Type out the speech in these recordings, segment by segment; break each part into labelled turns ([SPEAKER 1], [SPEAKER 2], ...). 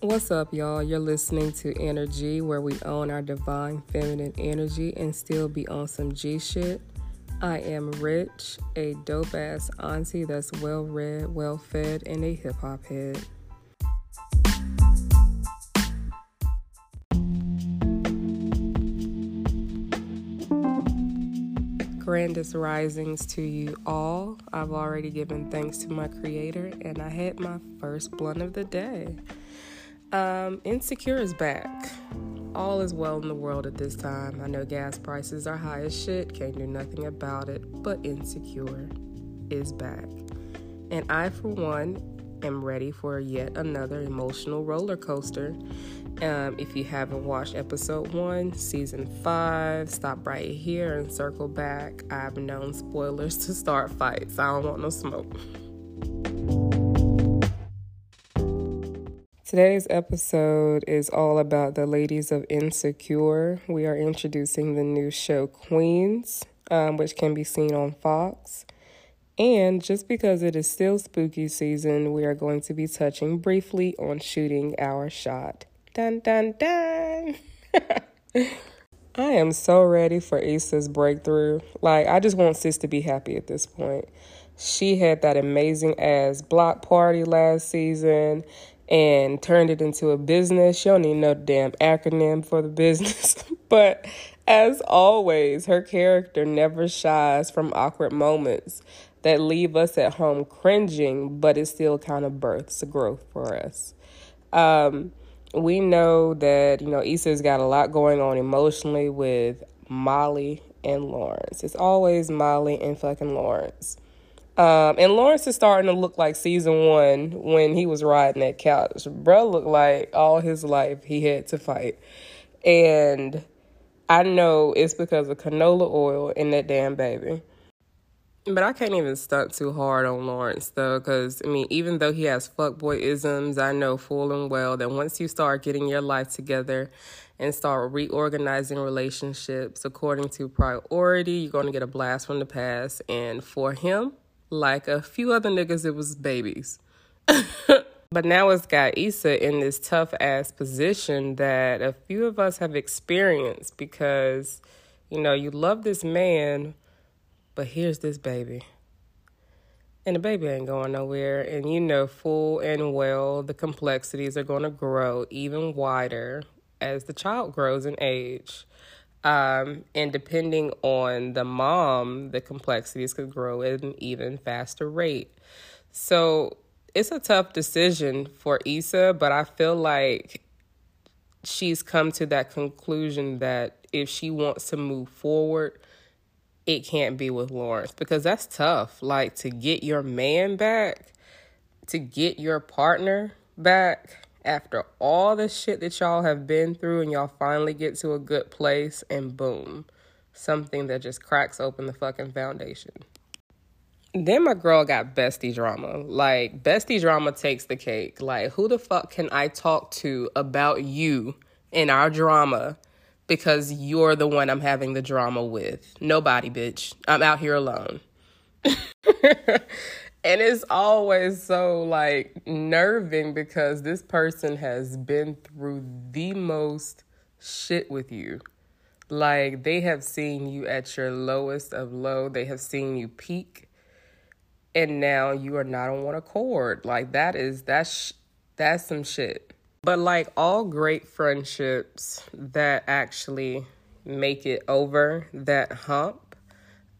[SPEAKER 1] What's up, y'all? You're listening to Energy, where we own our divine feminine energy and still be on some G shit. I am Rich, a dope ass auntie that's well read, well fed, and a hip hop head. grandest risings to you all. I've already given thanks to my creator and I had my first blunt of the day. Um, Insecure is back. All is well in the world at this time. I know gas prices are high as shit, can't do nothing about it, but Insecure is back. And I, for one, am ready for yet another emotional roller coaster. Um, if you haven't watched episode one, season five, stop right here and circle back. I've known spoilers to start fights. I don't want no smoke. Today's episode is all about the ladies of Insecure. We are introducing the new show Queens, um, which can be seen on Fox. And just because it is still spooky season, we are going to be touching briefly on shooting our shot. Dun dun dun. I am so ready for Issa's breakthrough. Like, I just want Sis to be happy at this point. She had that amazing ass block party last season and turned it into a business. She don't need no damn acronym for the business. but as always, her character never shies from awkward moments that leave us at home cringing, but it still kind of births growth for us. Um, we know that, you know, Issa's got a lot going on emotionally with Molly and Lawrence. It's always Molly and fucking Lawrence. Um, and Lawrence is starting to look like season one when he was riding that couch. Bro looked like all his life he had to fight. And I know it's because of canola oil in that damn baby. But I can't even stunt too hard on Lawrence though, because I mean, even though he has fuckboy isms, I know full and well that once you start getting your life together and start reorganizing relationships according to priority, you're going to get a blast from the past. And for him, like a few other niggas, it was babies. but now it's got Issa in this tough ass position that a few of us have experienced because, you know, you love this man, but here's this baby. And the baby ain't going nowhere. And you know full and well the complexities are going to grow even wider as the child grows in age. Um, and depending on the mom, the complexities could grow at an even faster rate. So it's a tough decision for Issa, but I feel like she's come to that conclusion that if she wants to move forward, it can't be with Lawrence because that's tough. Like to get your man back, to get your partner back after all the shit that y'all have been through and y'all finally get to a good place and boom, something that just cracks open the fucking foundation. Then my girl got bestie drama. Like, bestie drama takes the cake. Like, who the fuck can I talk to about you in our drama because you're the one I'm having the drama with? Nobody, bitch. I'm out here alone. And it's always so like nerving because this person has been through the most shit with you. Like they have seen you at your lowest of low, they have seen you peak, and now you are not on one accord. Like that is that's that's some shit. But like all great friendships that actually make it over that hump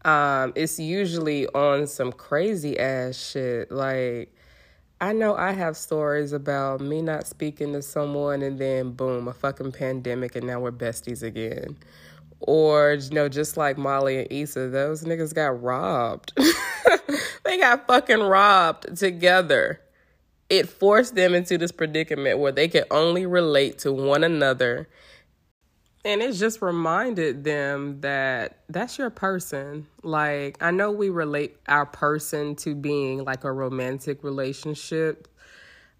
[SPEAKER 1] um, it's usually on some crazy ass shit. Like, I know I have stories about me not speaking to someone and then boom, a fucking pandemic and now we're besties again. Or, you know, just like Molly and Issa, those niggas got robbed. they got fucking robbed together. It forced them into this predicament where they could only relate to one another and it just reminded them that that's your person. Like, I know we relate our person to being like a romantic relationship,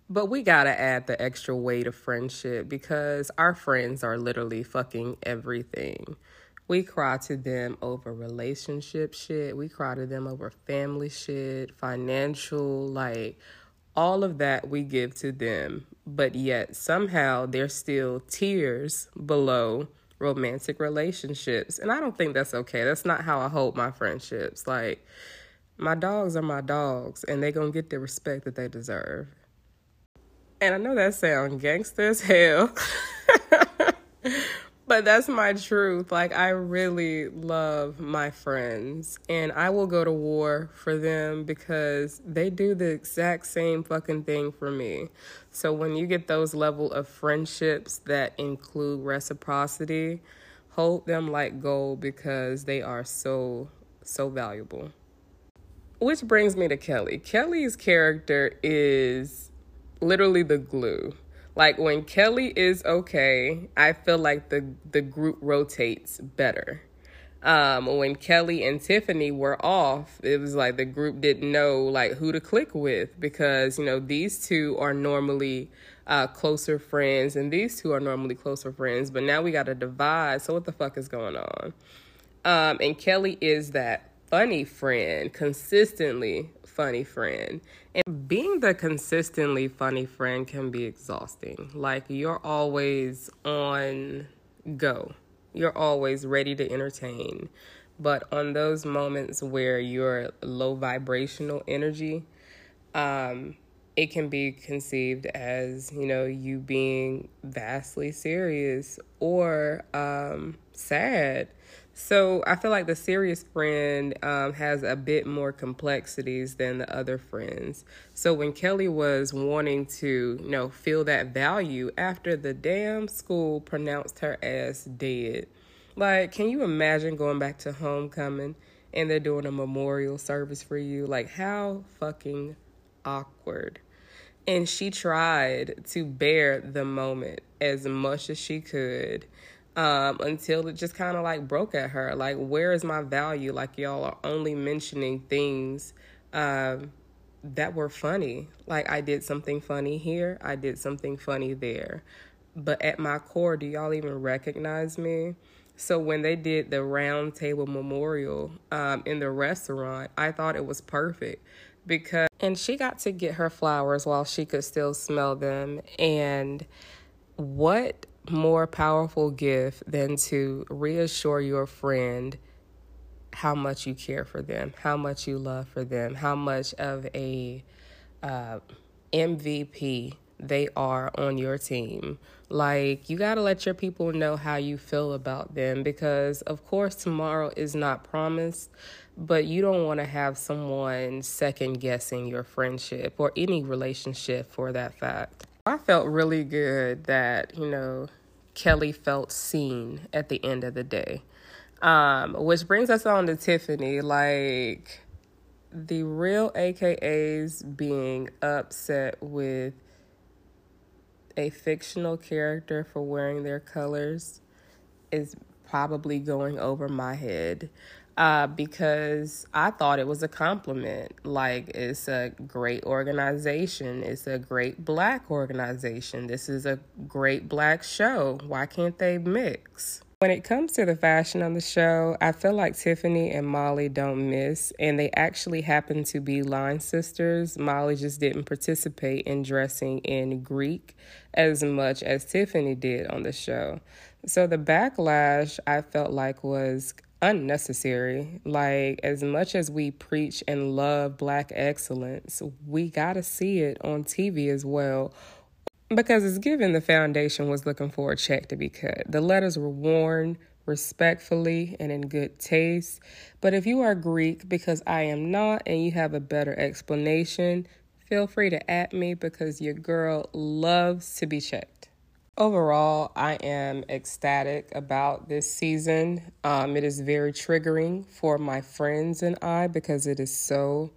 [SPEAKER 1] but we gotta add the extra weight of friendship because our friends are literally fucking everything. We cry to them over relationship shit, we cry to them over family shit, financial, like all of that we give to them, but yet somehow they're still tiers below romantic relationships. And I don't think that's okay. That's not how I hold my friendships. Like, my dogs are my dogs, and they're to get the respect that they deserve. And I know that sounds gangster as hell. but that's my truth. Like, I really love my friends, and I will go to war for them because they do the exact same fucking thing for me. So, when you get those level of friendships that include reciprocity, hold them like gold because they are so, so valuable. Which brings me to Kelly. Kelly's character is literally the glue like when Kelly is okay, I feel like the the group rotates better. Um, when Kelly and Tiffany were off, it was like the group didn't know like who to click with because you know these two are normally uh, closer friends and these two are normally closer friends, but now we got to divide. So what the fuck is going on? Um, and Kelly is that funny friend, consistently funny friend. And being the consistently funny friend can be exhausting. Like you're always on go. You're always ready to entertain. But on those moments where you're low vibrational energy, um, it can be conceived as, you know, you being vastly serious or um, sad so I feel like the serious friend um, has a bit more complexities than the other friends. So when Kelly was wanting to, you know, feel that value after the damn school pronounced her as dead, like, can you imagine going back to homecoming and they're doing a memorial service for you? Like, how fucking awkward. And she tried to bear the moment as much as she could um, until it just kind of like broke at her. Like, where is my value? Like, y'all are only mentioning things um, that were funny. Like, I did something funny here, I did something funny there. But at my core, do y'all even recognize me? So when they did the round table memorial um, in the restaurant, I thought it was perfect because and she got to get her flowers while she could still smell them and what more powerful gift than to reassure your friend how much you care for them, how much you love for them, how much of a uh, MVP they are on your team. Like, you got to let your people know how you feel about them because, of course, tomorrow is not promised, but you don't want to have someone second guessing your friendship or any relationship for that fact. I felt really good that, you know, Kelly felt seen at the end of the day. Um, which brings us on to Tiffany. Like, the real AKAs being upset with a fictional character for wearing their colors is probably going over my head uh, because I thought it was a compliment. Like, it's a great organization, it's a great black organization. This is a great black show. Why can't they mix? When it comes to the fashion on the show, I feel like Tiffany and Molly don't miss, and they actually happen to be line sisters. Molly just didn't participate in dressing in Greek as much as Tiffany did on the show. So the backlash I felt like was unnecessary. Like, as much as we preach and love black excellence, we got to see it on TV as well. Because it's given the foundation was looking for a check to be cut. The letters were worn respectfully and in good taste. But if you are Greek, because I am not, and you have a better explanation, feel free to at me because your girl loves to be checked. Overall, I am ecstatic about this season. Um, it is very triggering for my friends and I because it is so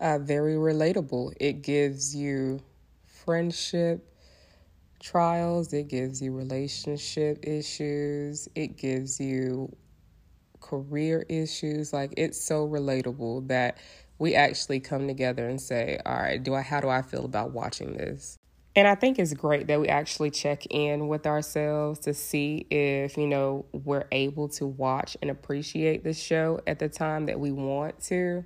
[SPEAKER 1] uh, very relatable. It gives you friendship trials, it gives you relationship issues, it gives you career issues. Like it's so relatable that we actually come together and say, "All right, do I how do I feel about watching this?" And I think it's great that we actually check in with ourselves to see if, you know, we're able to watch and appreciate the show at the time that we want to.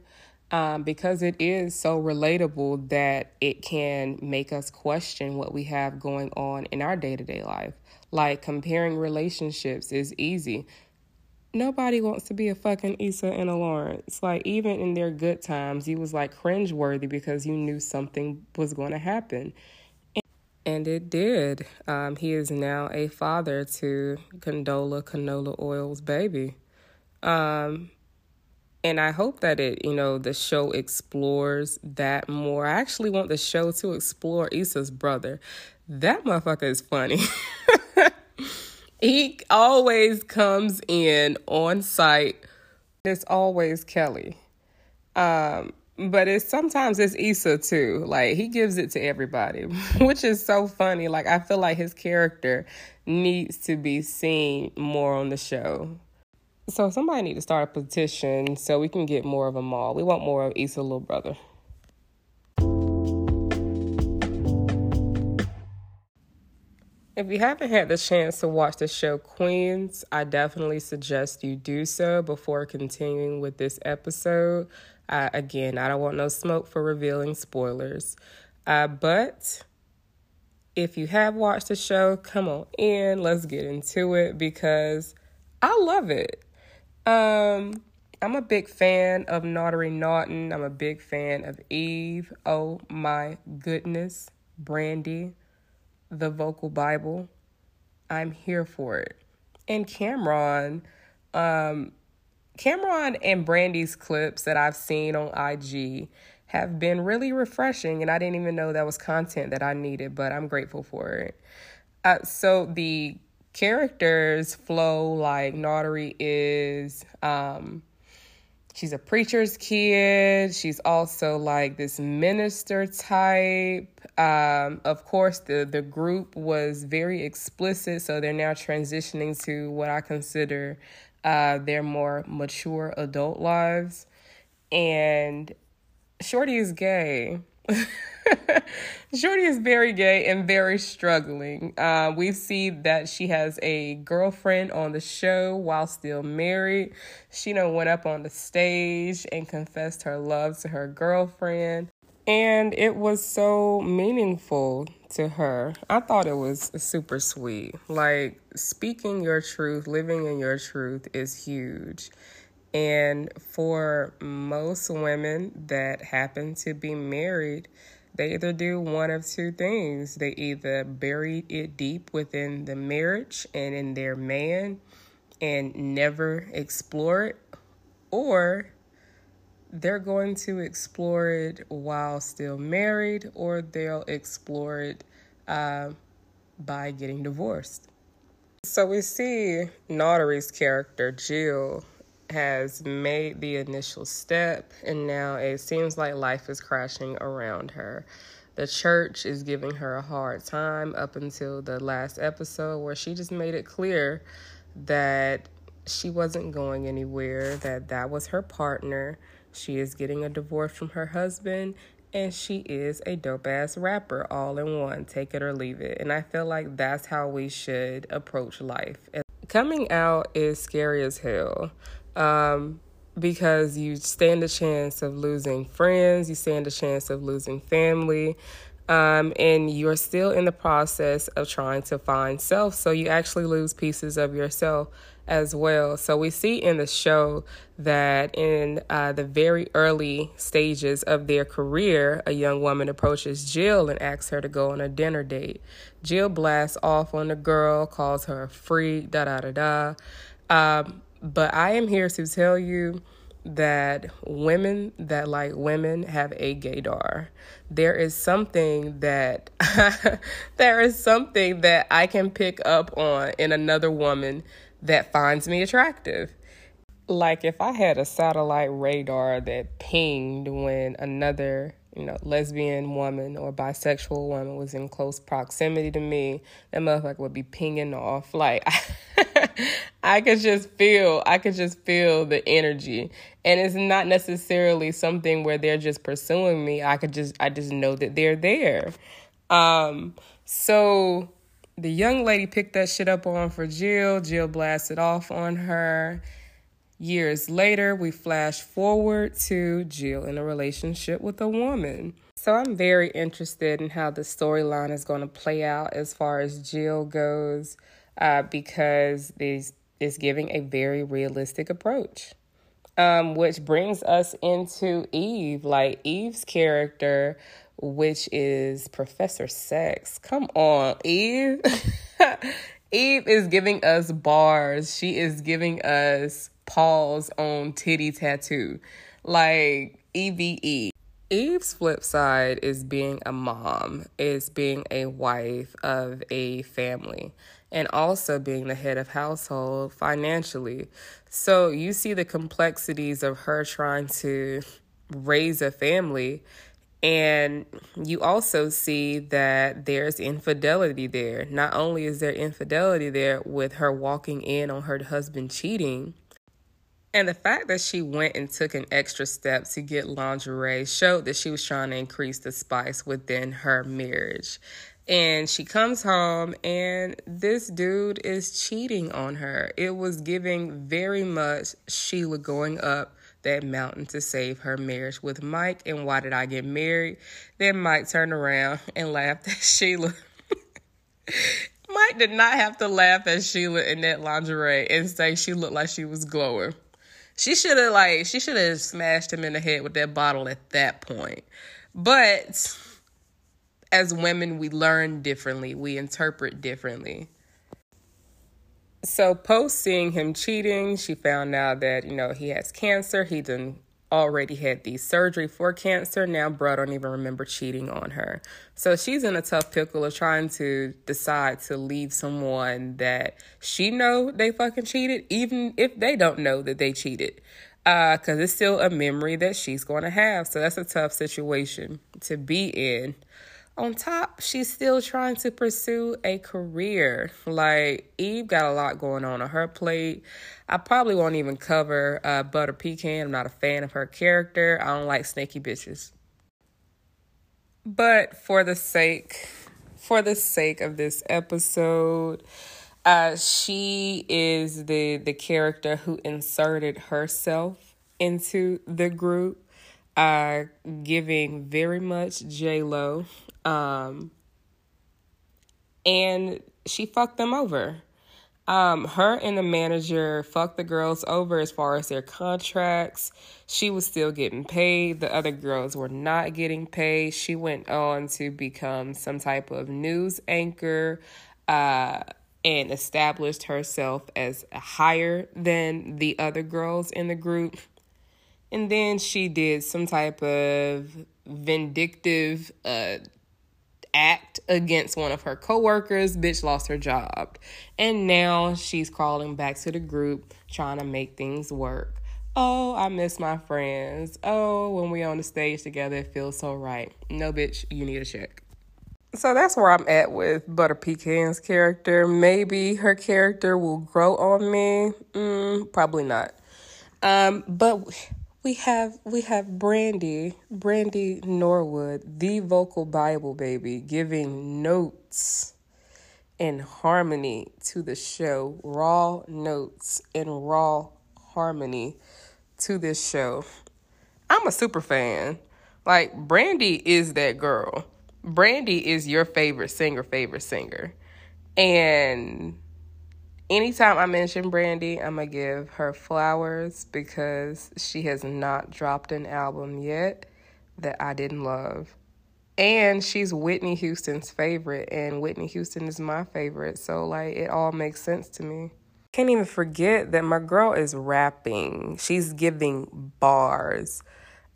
[SPEAKER 1] um, because it is so relatable that it can make us question what we have going on in our day to day life. Like comparing relationships is easy. Nobody wants to be a fucking Issa and a Lawrence. Like even in their good times, you was like cringeworthy because you knew something was going to happen. And it did. Um, he is now a father to Condola Canola Oil's baby. Um, and I hope that it, you know, the show explores that more. I actually want the show to explore Issa's brother. That motherfucker is funny. he always comes in on site. It's always Kelly. Um, but it's sometimes it's Issa too. Like he gives it to everybody, which is so funny. Like I feel like his character needs to be seen more on the show. So somebody need to start a petition so we can get more of them all. We want more of Issa little brother. If you haven't had the chance to watch the show Queens, I definitely suggest you do so before continuing with this episode. Uh, again, I don't want no smoke for revealing spoilers. Uh, but if you have watched the show, come on in. Let's get into it because I love it. Um, I'm a big fan of Naturi Naughton. I'm a big fan of Eve. Oh my goodness. Brandy, the vocal Bible. I'm here for it. And Cam'ron, um, Cam'ron and Brandy's clips that I've seen on IG have been really refreshing, and I didn't even know that was content that I needed, but I'm grateful for it. Uh, so the characters flow like Naturi is um, she's a preacher's kid. She's also like this minister type. Um, of course, the the group was very explicit, so they're now transitioning to what I consider uh, their more mature adult lives. And Shorty is gay. Shorty is very gay and very struggling. Uh, we see that she has a girlfriend on the show while still married. She know went up on the stage and confessed her love to her girlfriend. And it was so meaningful to her. I thought it was super sweet. Like, speaking your truth, living in your truth is huge. And for most women that happen to be married, they either do one of two things. They either bury it deep within the marriage and in their man and never explore it, or they're going to explore it while still married, or they'll explore it uh, by getting divorced. So we see Naturi's character, Jill, has made the initial step, and now it seems like life is crashing around her. The church is giving her a hard time up until the last episode, where she just made it clear that she wasn't going anywhere, that that was her partner, she is getting a divorce from her husband and she is a dope ass rapper all in one. Take it or leave it. And I feel like that's how we should approach life. Coming out is scary as hell. Um, because you stand a chance of losing friends, you stand a chance of losing family, um, and you're still in the process of trying to find self. So you actually lose pieces of yourself as well. So we see in the show that in uh, the very early stages of their career, a young woman approaches Jill and asks her to go on a dinner date. Jill blasts off on the girl, calls her a freak, da da da da. Um, but I am here to tell you that women that like women have a gaydar. There is something that there is something that I can pick up on in another woman that finds me attractive. Like if I had a satellite radar that pinged when another, you know, lesbian woman or bisexual woman was in close proximity to me, that motherfucker would be pinging off. Like I could just feel, I could just feel the energy. And it's not necessarily something where they're just pursuing me. I could just I just know that they're there. Um so the young lady picked that shit up on for Jill. Jill blasted off on her. Years later, we flash forward to Jill in a relationship with a woman. So I'm very interested in how the storyline is going to play out as far as Jill goes, uh, because this is giving a very realistic approach. Um, which brings us into Eve. Like Eve's character which is Professor Sex. Come on, Eve. Eve is giving us bars. She is giving us Paul's own titty tattoo. Like EVE. Eve's flip side is being a mom, is being a wife of a family, and also being the head of household financially. So you see the complexities of her trying to raise a family and you also see that there's infidelity there. Not only is there infidelity there with her walking in on her husband cheating, and the fact that she went and took an extra step to get lingerie showed that she was trying to increase the spice within her marriage. And she comes home and this dude is cheating on her. It was giving very much Sheila going up that mountain to save her marriage with Mike. And why did I get married? Then Mike turned around and laughed at Sheila. Mike did not have to laugh at Sheila in that lingerie and say she looked like she was glowing. She should have like she should have smashed him in the head with that bottle at that point. But as women, we learn differently, we interpret differently. So post seeing him cheating, she found out that, you know, he has cancer. He done already had the surgery for cancer. Now bro don't even remember cheating on her. So she's in a tough pickle of trying to decide to leave someone that she know they fucking cheated, even if they don't know that they cheated. Uh, cause it's still a memory that she's going to have. So that's a tough situation to be in on top, she's still trying to pursue a career. Like Eve got a lot going on on her plate. I probably won't even cover uh, Butter Pecan. I'm not a fan of her character. I don't like snaky bitches. But for the sake, for the sake of this episode, uh, she is the the character who inserted herself into the group, uh, giving very much J Lo um, and she fucked them over. Um, her and the manager fucked the girls over as far as their contracts. She was still getting paid. The other girls were not getting paid. She went on to become some type of news anchor uh, and established herself as higher than the other girls in the group. And then she did some type of vindictive uh, act against one of her coworkers. Bitch lost her job. And now she's crawling back to the group trying to make things work. Oh, I miss my friends. Oh, when we on the stage together, it feels so right. No, bitch, you need a check. So that's where I'm at with Butter Pecan's character. Maybe her character will grow on me. Mm, probably not. Um, but we have we have Brandy, Brandy Norwood, the vocal Bible baby, giving notes in harmony to the show, raw notes in raw harmony to this show. I'm a super fan. Like Brandy is that girl. Brandy is your favorite singer, favorite singer. And anytime I mention Brandy, I'm to give her flowers because she has not dropped an album yet that I didn't love. And she's Whitney Houston's favorite, and Whitney Houston is my favorite. So, like, it all makes sense to me. Can't even forget that my girl is rapping, she's giving bars.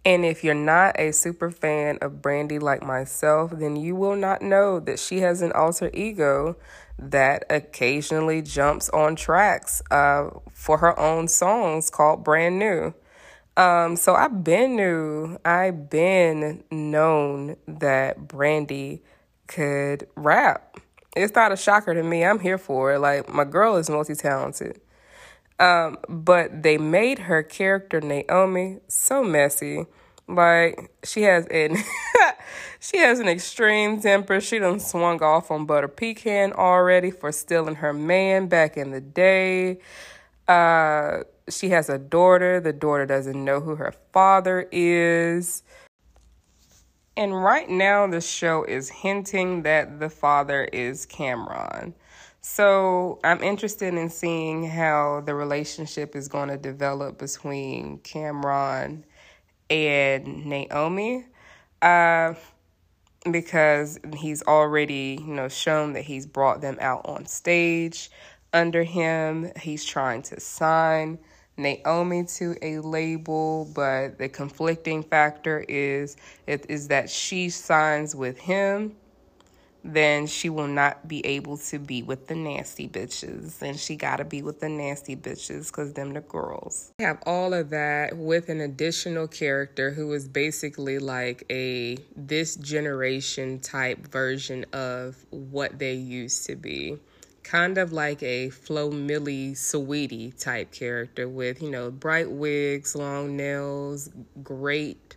[SPEAKER 1] And if you're not a super fan of Brandy like myself, then you will not know that she has an alter ego that occasionally jumps on tracks uh, for her own songs called Bran'Nu. Um, so I've been new. I've been known that Brandy could rap. It's not a shocker to me. I'm here for it. Like my girl is multi talented. Um, but they made her character Naomi so messy. Like she has an she has an extreme temper. She done swung off on Butter Pecan already for stealing her man back in the day. Uh, she has a daughter. The daughter doesn't know who her father is. And right now, the show is hinting that the father is Cam'ron. So I'm interested in seeing how the relationship is going to develop between Cam'ron and Naomi. Uh, because he's already, you know, shown that he's brought them out on stage under him. He's trying to sign Naomi to a label, but the conflicting factor is it is that she signs with him then she will not be able to be with the nasty bitches. And she got to be with the nasty bitches because them the girls. I have all of that with an additional character who is basically like a this generation type version of what they used to be. Kind of like a Flo Milli Saweetie type character with, you know, bright wigs, long nails, great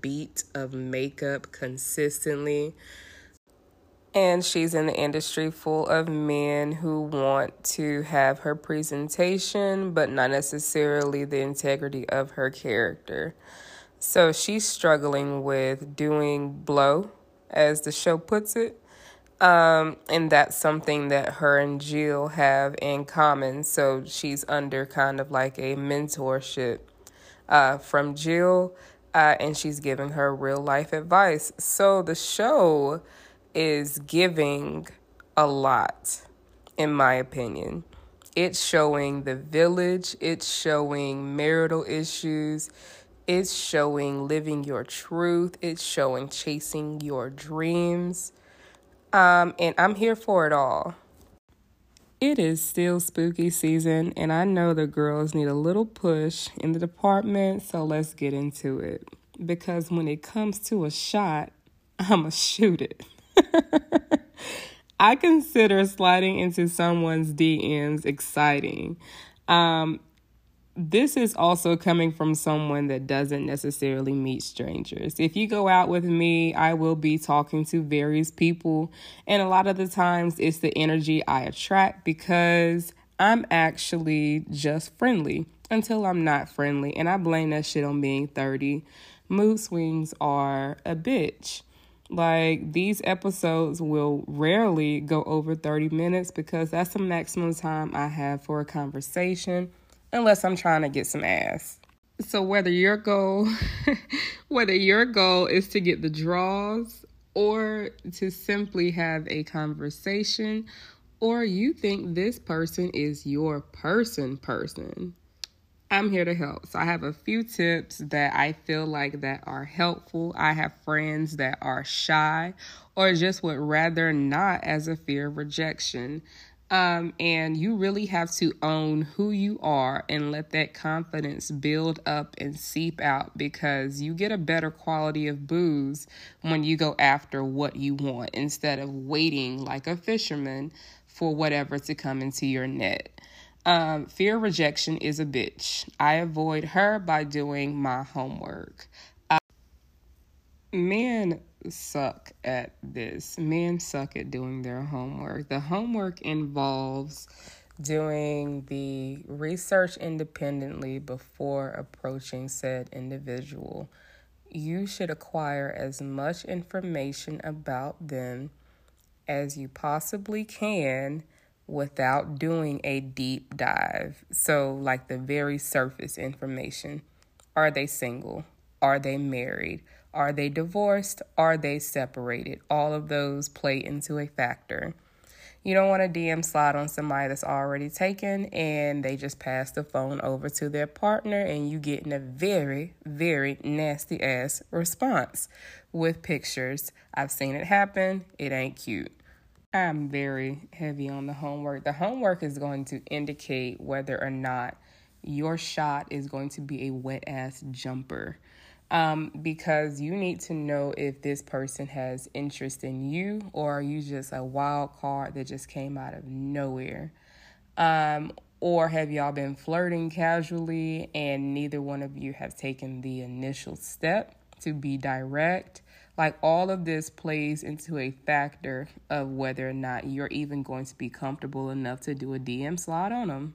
[SPEAKER 1] beat of makeup consistently and she's in the industry full of men who want to have her presentation, but not necessarily the integrity of her character. So she's struggling with doing blow, as the show puts it. Um, and that's something that her and Jill have in common. So she's under kind of like a mentorship uh, from Jill, uh, and she's giving her real life advice. So the show is giving a lot, in my opinion. It's showing the village, it's showing marital issues, it's showing living your truth, it's showing chasing your dreams. Um, and I'm here for it all. It is still spooky season, and I know the girls need a little push in the department, so let's get into it. Because when it comes to a shot, I'ma shoot it. I consider sliding into someone's DMs exciting. Um, this is also coming from someone that doesn't necessarily meet strangers. If you go out with me, I will be talking to various people, and a lot of the times it's the energy I attract because I'm actually just friendly until I'm not friendly, and I blame that shit on being 30. Mood swings are a bitch. Like these episodes will rarely go over 30 minutes because that's the maximum time I have for a conversation unless I'm trying to get some ass. So whether your goal whether your goal is to get the draws or to simply have a conversation or you think this person is your person person I'm here to help. So I have a few tips that I feel like that are helpful. I have friends that are shy or just would rather not as a fear of rejection. Um, and you really have to own who you are and let that confidence build up and seep out because you get a better quality of booze when you go after what you want instead of waiting like a fisherman for whatever to come into your net. Um, fear rejection is a bitch. I avoid her by doing my homework. Uh, men suck at this. Men suck at doing their homework. The homework involves doing the research independently before approaching said individual. You should acquire as much information about them as you possibly can without doing a deep dive. So, like the very surface information are they single? Are they married? Are they divorced? Are they separated? All of those play into a factor. You don't want to DM slide on somebody that's already taken and they just pass the phone over to their partner and you getting a very, very nasty ass response with pictures. I've seen it happen. It ain't cute. I'm very heavy on the homework. The homework is going to indicate whether or not your shot is going to be a wet ass jumper. Um, because you need to know if this person has interest in you or are you just a wild card that just came out of nowhere. Um, or have y'all been flirting casually and neither one of you have taken the initial step to be direct? Like all of this plays into a factor of whether or not you're even going to be comfortable enough to do a DM slide on them.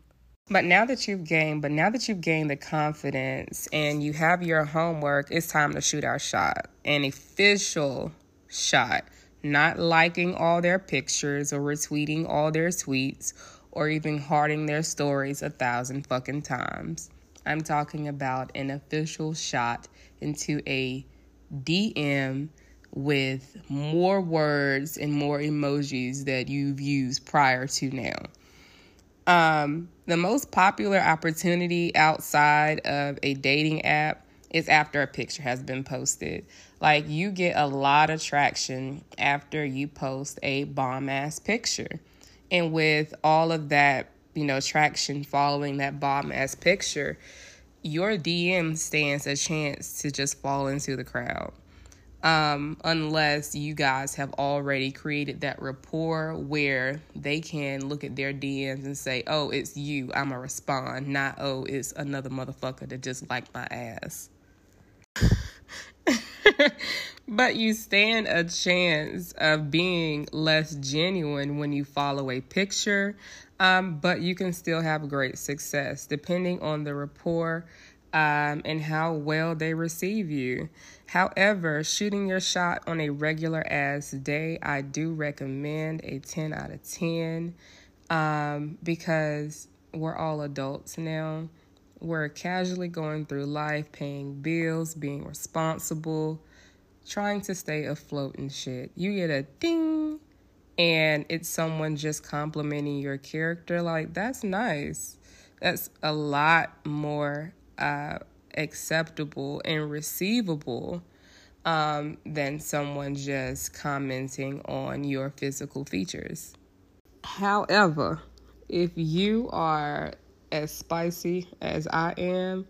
[SPEAKER 1] But now that you've gained, but now that you've gained the confidence and you have your homework, it's time to shoot our shot. An official shot. Not liking all their pictures or retweeting all their tweets or even hearting their stories a thousand fucking times. I'm talking about an official shot into a DM with more words and more emojis that you've used prior to now. Um, the most popular opportunity outside of a dating app is after a picture has been posted. Like you get a lot of traction after you post a bomb ass picture. And with all of that, you know, traction following that bomb ass picture, your DM stands a chance to just fall into the crowd um, unless you guys have already created that rapport where they can look at their DMs and say, oh, it's you, I'm to respond, not, oh, it's another motherfucker that just liked my ass. but you stand a chance of being less genuine when you follow a picture, um, but you can still have great success depending on the rapport um, and how well they receive you. However, shooting your shot on a regular ass day, I do recommend a 10 out of 10 um, because we're all adults now. We're casually going through life, paying bills, being responsible, trying to stay afloat and shit. You get a ding and it's someone just complimenting your character. Like, that's nice. That's a lot more uh, acceptable and receivable um, than someone just commenting on your physical features. However, if you are as spicy as I am,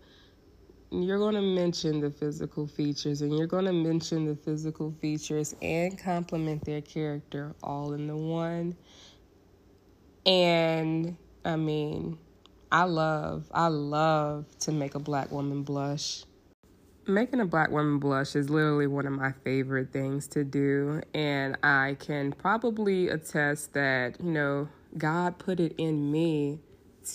[SPEAKER 1] you're going to mention the physical features and you're going to mention the physical features and compliment their character all in the one. And I mean, I love, I love to make a black woman blush. Making a black woman blush is literally one of my favorite things to do. And I can probably attest that, you know, God put it in me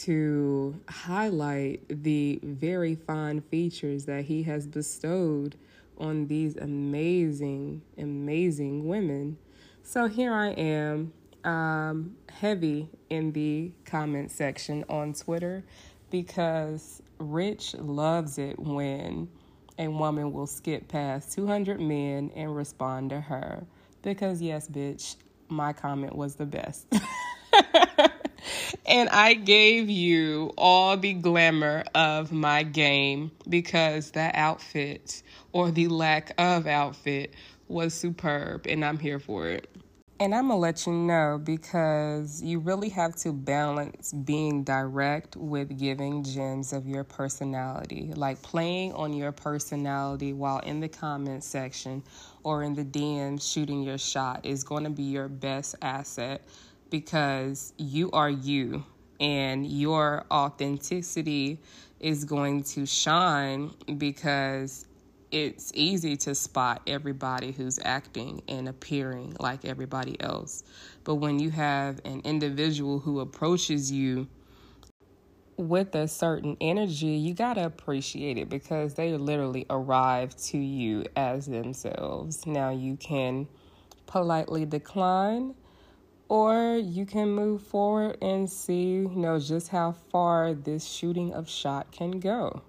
[SPEAKER 1] to highlight the very fine features that He has bestowed on these amazing, amazing women. So here I am um, heavy in the comment section on Twitter because Rich loves it when a woman will skip past 200 men and respond to her. Because, yes, bitch, my comment was the best. and I gave you all the glamour of my game because that outfit or the lack of outfit was superb, and I'm here for it. And I'm to let you know because you really have to balance being direct with giving gems of your personality. Like playing on your personality while in the comment section or in the DM shooting your shot is going to be your best asset because you are you and your authenticity is going to shine because it's easy to spot everybody who's acting and appearing like everybody else. But when you have an individual who approaches you with a certain energy, you got to appreciate it because they literally arrive to you as themselves. Now, you can politely decline or you can move forward and see, you know, just how far this shooting of shot can go.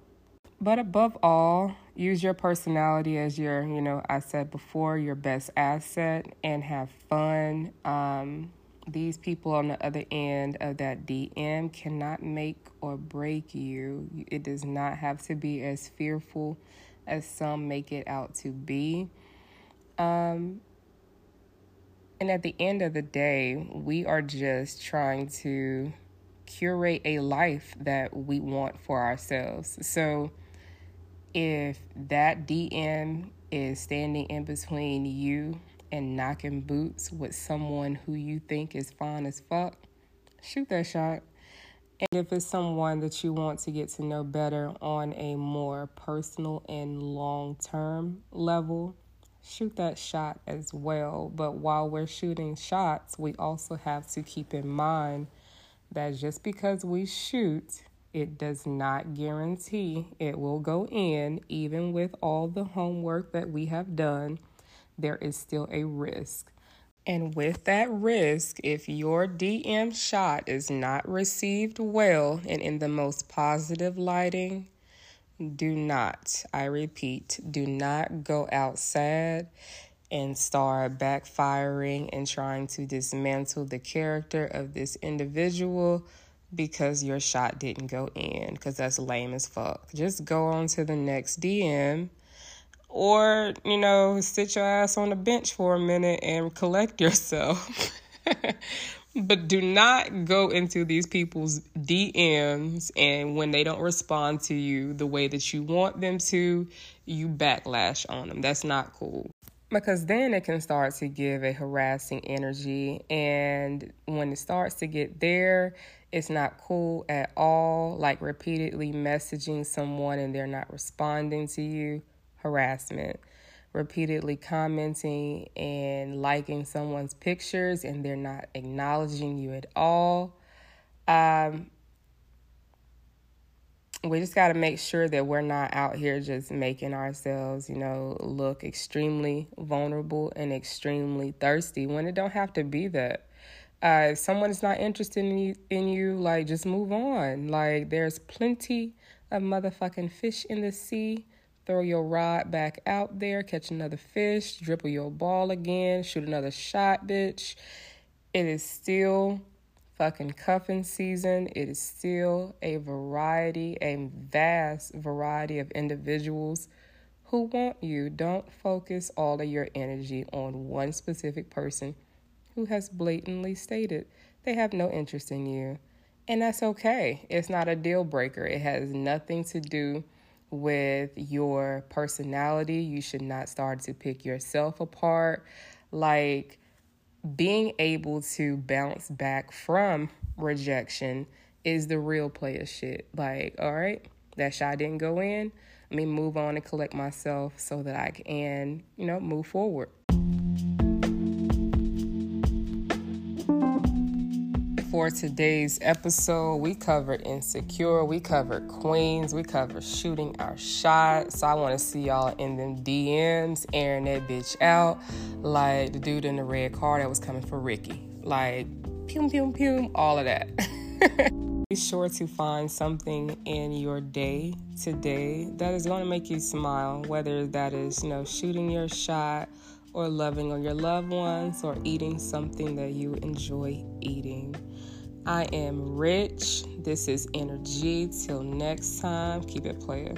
[SPEAKER 1] But above all, use your personality as your, you know, I said before, your best asset and have fun. Um, these people on the other end of that DM cannot make or break you. It does not have to be as fearful as some make it out to be. Um, and at the end of the day, we are just trying to curate a life that we want for ourselves. So, if that DM is standing in between you and knocking boots with someone who you think is fine as fuck, shoot that shot. And if it's someone that you want to get to know better on a more personal and long term level, shoot that shot as well. But while we're shooting shots, we also have to keep in mind that just because we shoot, it does not guarantee it will go in, even with all the homework that we have done. There is still a risk. And with that risk, if your DM shot is not received well and in the most positive lighting, do not, I repeat, do not go outside and start backfiring and trying to dismantle the character of this individual because your shot didn't go in because that's lame as fuck. Just go on to the next DM or, you know, sit your ass on the bench for a minute and collect yourself. but do not go into these people's DMs and when they don't respond to you the way that you want them to, you backlash on them. That's not cool. Because then it can start to give a harassing energy. And when it starts to get there it's not cool at all. Like repeatedly messaging someone and they're not responding to you. Harassment repeatedly commenting and liking someone's pictures and they're not acknowledging you at all um, we just got to make sure that we're not out here just making ourselves, you know, look extremely vulnerable and extremely thirsty when it don't have to be that. Uh, if someone is not interested in you, in you, like just move on. Like there's plenty of motherfucking fish in the sea. Throw your rod back out there, catch another fish, dribble your ball again, shoot another shot, bitch. It is still fucking cuffing season. It is still a variety, a vast variety of individuals who want you. Don't focus all of your energy on one specific person who has blatantly stated they have no interest in you. And that's okay. It's not a deal breaker. It has nothing to do with your personality. You should not start to pick yourself apart. Like, being able to bounce back from rejection is the real player shit. Like, all right, that shot didn't go in. Let me move on and collect myself so that I can, you know, move forward. For today's episode. We covered Insecure, we covered Queens, we covered shooting our shot. So I want to see y'all in them DMs airing that bitch out like the dude in the red car that was coming for Ricky. Like, pew, pew, pew, all of that. Be sure to find something in your day today that is going to make you smile, whether that is, you know, shooting your shot or loving on your loved ones or eating something that you enjoy eating. I am rich. This is energy. Till next time, keep it player.